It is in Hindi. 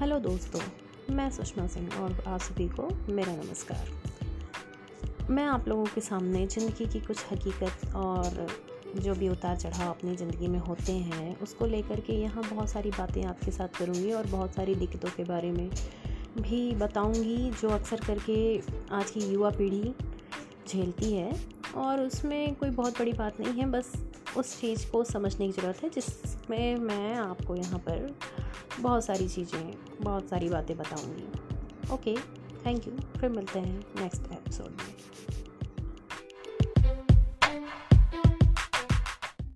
हेलो दोस्तों, मैं सुषमा सिंह और आप सभी को मेरा नमस्कार। मैं आप लोगों के सामने ज़िंदगी की कुछ हकीकत और जो भी उतार चढ़ाव अपनी ज़िंदगी में होते हैं, उसको लेकर के यहाँ बहुत सारी बातें आपके साथ करूँगी और बहुत सारी दिक्कतों के बारे में भी बताऊँगी, जो अक्सर करके आज की युवा पीढ़ी झेलती है। और उसमें कोई बहुत बड़ी बात नहीं है, बस उस चीज़ को समझने की ज़रूरत है, जिसमें मैं आपको यहाँ पर बहुत सारी चीज़ें हैं बहुत सारी बातें बताऊँगी। ओके थैंक यू फिर मिलते हैं नेक्स्ट एपिसोड में।